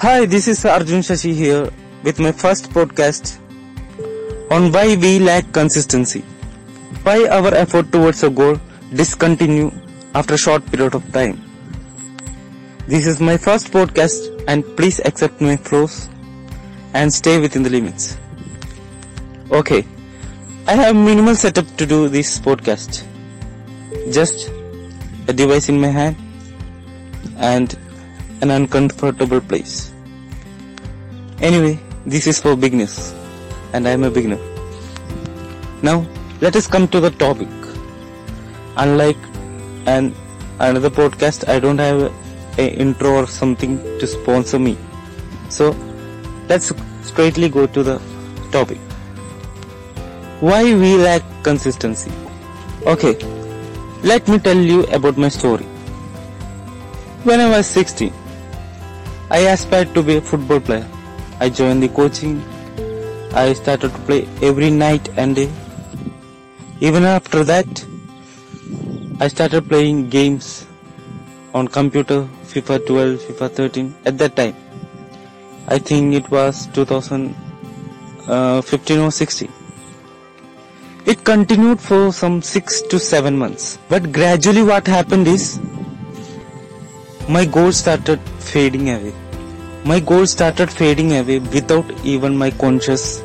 Hi, this is Arjun Shashi here with my first podcast on why we lack consistency. Why our effort towards a goal discontinue after a short period of time. This is my first podcast and please accept my flaws and stay within the limits. Okay, I have minimal setup to do this podcast. Just a device in my hand and an uncomfortable place. Anyway, this is for beginners and I am a beginner. Now, let us come to the topic. Unlike an another podcast, I don't have a intro or something to sponsor me. So, let's straightly go to the topic. Why we lack consistency? Okay, let me tell you about my story. When I was 16, I aspired to be a football player. I joined the coaching. I started to play every night and day. Even after that, I started playing games on computer, FIFA 12, FIFA 13 at that time. I think it was 2015 uh, or 16. It continued for some 6 to 7 months. But gradually what happened is my goals started fading away. My goals started fading away without even my conscious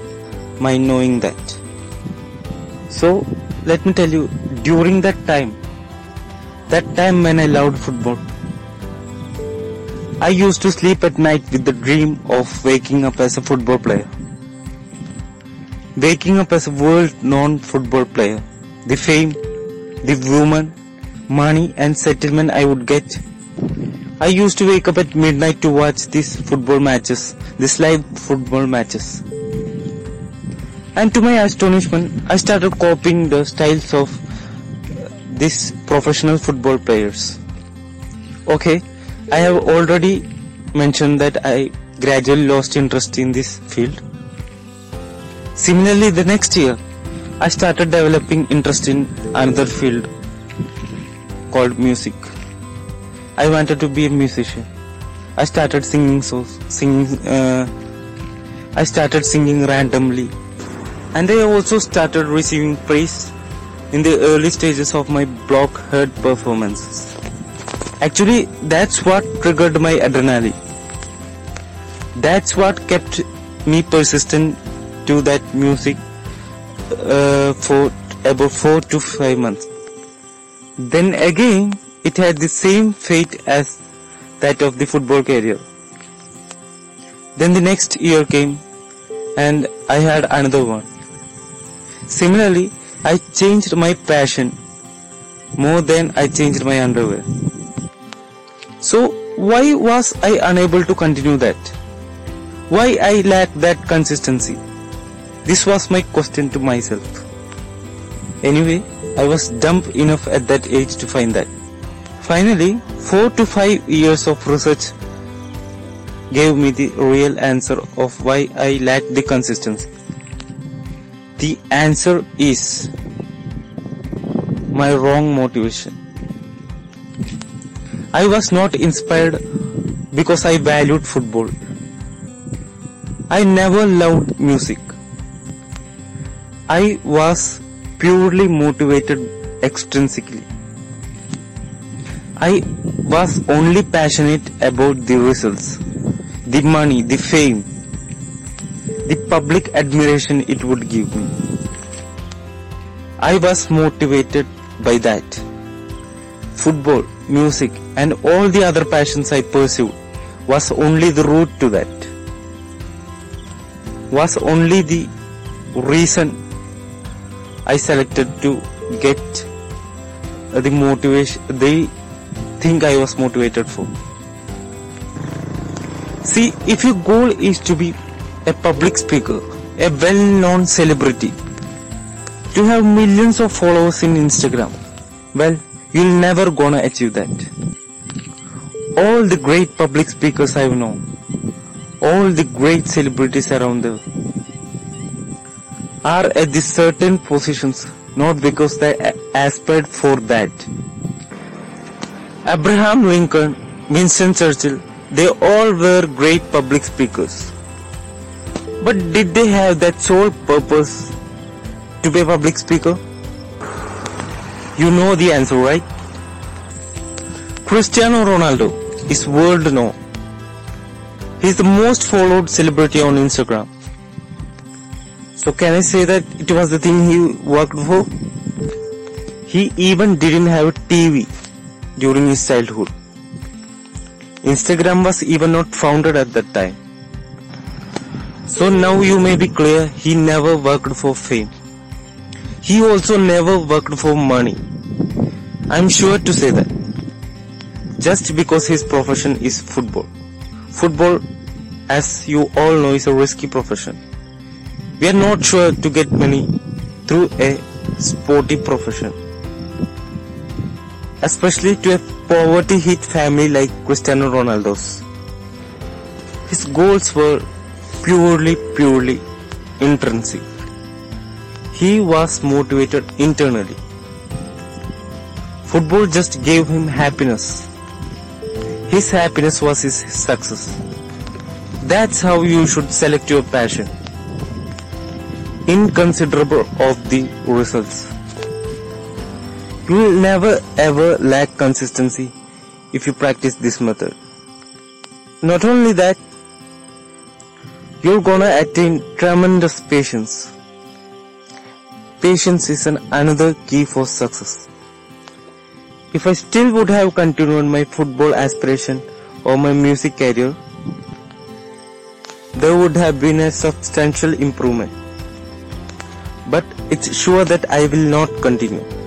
mind knowing that. So let me tell you, during that time, that time when I loved football, I used to sleep at night with the dream of waking up as a football player. Waking up as a world known football player. The fame, the woman, money and settlement I would get. I used to wake up at midnight to watch these football matches, these live football matches. And to my astonishment, I started copying the styles of uh, these professional football players. Okay, I have already mentioned that I gradually lost interest in this field. Similarly, the next year, I started developing interest in another field called music. I wanted to be a musician. I started singing so singing. Uh, I started singing randomly, and I also started receiving praise in the early stages of my block heard performances. Actually, that's what triggered my adrenaline. That's what kept me persistent to that music uh, for about four to five months. Then again, it had the same fate as that of the football career. Then the next year came and I had another one. Similarly, I changed my passion more than I changed my underwear. So why was I unable to continue that? Why I lacked that consistency? This was my question to myself. Anyway, I was dumb enough at that age to find that. Finally, 4 to 5 years of research gave me the real answer of why I lacked the consistency. The answer is my wrong motivation. I was not inspired because I valued football. I never loved music. I was purely motivated extrinsically. I was only passionate about the results, the money, the fame, the public admiration it would give me. I was motivated by that. Football, music, and all the other passions I pursued was only the route to that. Was only the reason I selected to get the motivation, the thing I was motivated for. See, if your goal is to be a public speaker, a well-known celebrity, to have millions of followers in Instagram, well, you'll never gonna achieve that. All the great public speakers I've known, all the great celebrities around the are at these certain positions not because they aspired for that. Abraham Lincoln, Winston Churchill, They all were great public speakers. But did they have that sole purpose to be a public speaker? You know the answer, right? Cristiano Ronaldo is world known. He's the most followed celebrity on Instagram. So can I say that it was the thing he worked for? He even didn't have a TV during his childhood. Instagram was even not founded at that time. So now you may be clear he never worked for fame. He also never worked for money. I'm sure to say that. Just because his profession is football. Football, as you all know, is a risky profession. We are not sure to get money through a sporty profession. Especially to a poverty hit family like Cristiano Ronaldo's. His goals were purely, purely intrinsic. He was motivated internally. Football just gave him happiness. His happiness was his success. That's how you should select your passion. Inconsiderable of the results. You will never ever lack consistency if you practice this method. Not only that, you're gonna attain tremendous patience. Patience is an another key for success. If I still would have continued my football aspiration or my music career, there would have been a substantial improvement. But it's sure that I will not continue.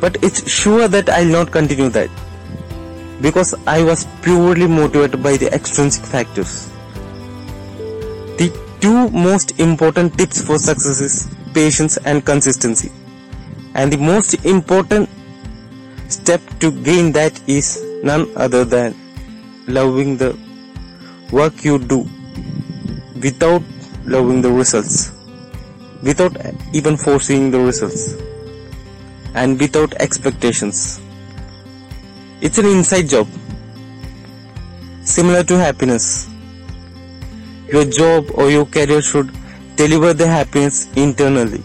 But it's sure that I'll not continue that because I was purely motivated by the extrinsic factors. The two most important tips for success is patience and consistency. And the most important step to gain that is none other than loving the work you do without loving the results, without even foreseeing the results, and without expectations. It's an inside job, similar to happiness. Your job or your career should deliver the happiness internally,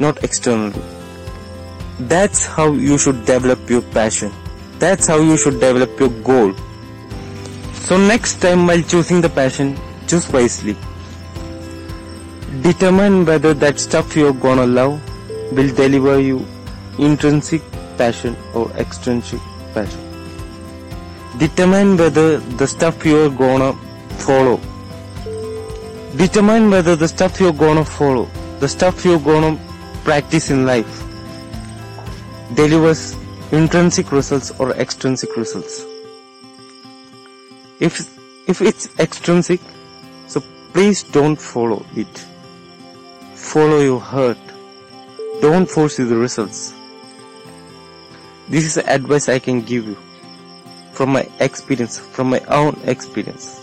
not externally. That's how you should develop your passion. That's how you should develop your goal. So next time while choosing the passion, choose wisely. Determine whether that stuff you're gonna love will deliver you intrinsic passion or extrinsic passion. Determine whether the stuff you're gonna follow. Determine whether the stuff you're gonna follow, the stuff you're gonna practice in life delivers intrinsic results or extrinsic results. If if it's extrinsic, so please don't follow it. Follow your heart. Don't force the results. This is the advice I can give you from my experience, from my own experience.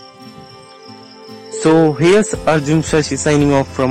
So here's Arjun Shashi signing off from